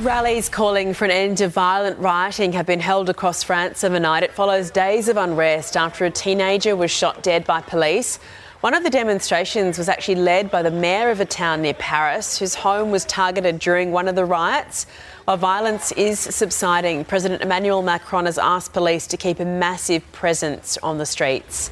Rallies calling for an end to violent rioting have been held across France overnight. It follows days of unrest after a teenager was shot dead by police. One of the demonstrations was actually led by the mayor of a town near Paris, whose home was targeted during one of the riots. While violence is subsiding, President Emmanuel Macron has asked police to keep a massive presence on the streets.